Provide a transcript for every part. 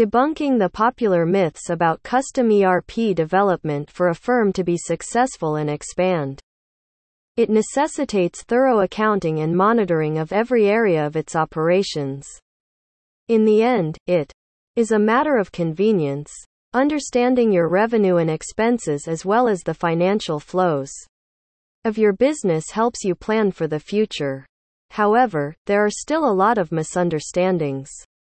debunking the popular myths about custom ERP development for a firm to be successful and expand. It necessitates thorough accounting and monitoring of every area of its operations. In the end, it is a matter of convenience, understanding your revenue and expenses as well as the financial flows of your business helps you plan for the future. However, there are still a lot of misunderstandings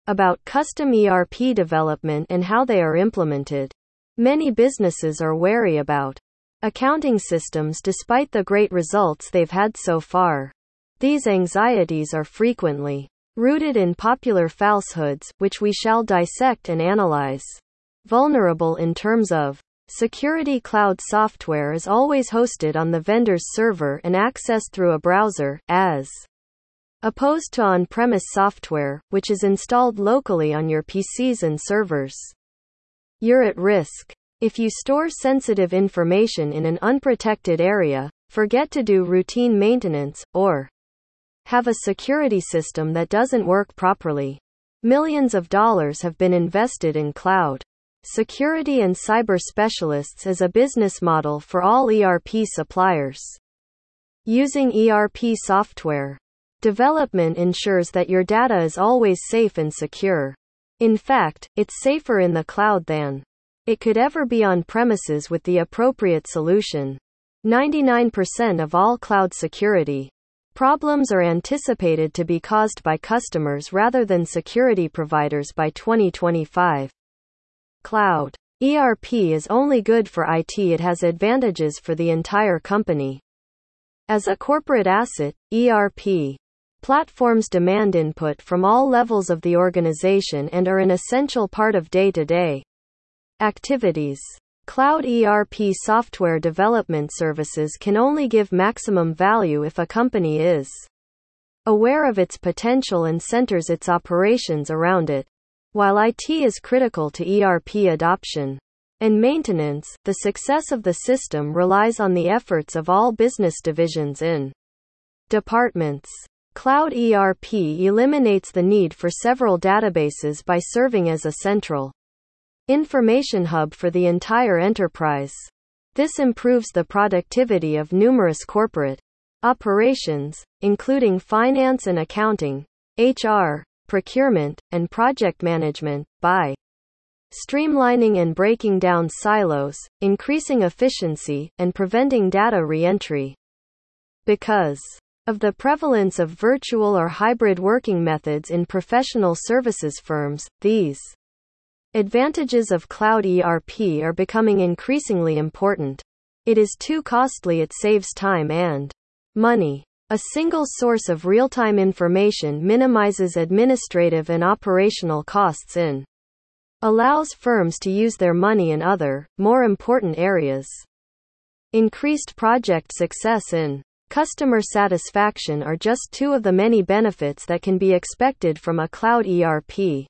about custom ERP development and how they are implemented. Many businesses are wary about accounting systems despite the great results they've had so far. These anxieties are frequently rooted in popular falsehoods, which we shall dissect and analyze. Vulnerable in terms of Security cloud software is always hosted on the vendor's server and accessed through a browser, as opposed to on premise software, which is installed locally on your PCs and servers. You're at risk. If you store sensitive information in an unprotected area, forget to do routine maintenance, or have a security system that doesn't work properly. Millions of dollars have been invested in cloud security and cyber specialists as a business model for all ERP suppliers. Using ERP software Development ensures that your data is always safe and secure. In fact, it's safer in the cloud than it could ever be on premises with the appropriate solution. 99% of all cloud security problems are anticipated to be caused by customers rather than security providers by 2025. Cloud ERP is only good for IT, it has advantages for the entire company. As a corporate asset, ERP Platforms demand input from all levels of the organization and are an essential part of day to day activities. Cloud ERP software development services can only give maximum value if a company is aware of its potential and centers its operations around it. While IT is critical to ERP adoption and maintenance, the success of the system relies on the efforts of all business divisions in departments. Cloud ERP eliminates the need for several databases by serving as a central information hub for the entire enterprise. This improves the productivity of numerous corporate operations, including finance and accounting, HR, procurement, and project management, by streamlining and breaking down silos, increasing efficiency, and preventing data re entry. Because of the prevalence of virtual or hybrid working methods in professional services firms, these advantages of cloud ERP are becoming increasingly important. It is too costly, it saves time and money. A single source of real time information minimizes administrative and operational costs in allows firms to use their money in other, more important areas. Increased project success in Customer satisfaction are just two of the many benefits that can be expected from a cloud ERP.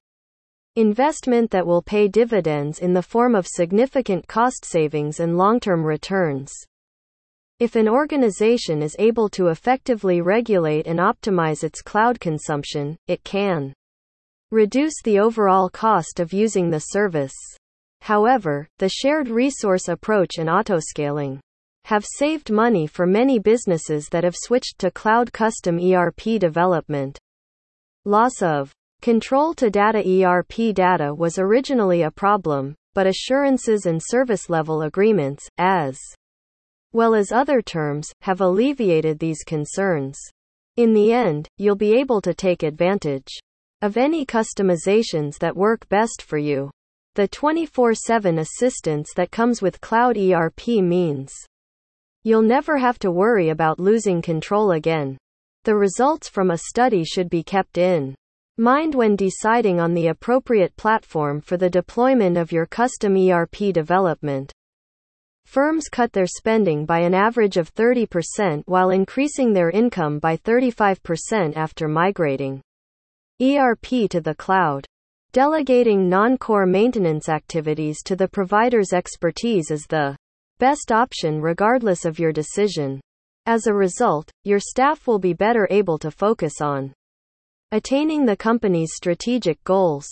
Investment that will pay dividends in the form of significant cost savings and long term returns. If an organization is able to effectively regulate and optimize its cloud consumption, it can reduce the overall cost of using the service. However, the shared resource approach and autoscaling have saved money for many businesses that have switched to cloud custom ERP development. Loss of control to data ERP data was originally a problem, but assurances and service level agreements, as well as other terms, have alleviated these concerns. In the end, you'll be able to take advantage of any customizations that work best for you. The 24 7 assistance that comes with Cloud ERP means You'll never have to worry about losing control again. The results from a study should be kept in mind when deciding on the appropriate platform for the deployment of your custom ERP development. Firms cut their spending by an average of 30% while increasing their income by 35% after migrating ERP to the cloud. Delegating non core maintenance activities to the provider's expertise is the best option regardless of your decision. As a result, your staff will be better able to focus on attaining the company's strategic goals.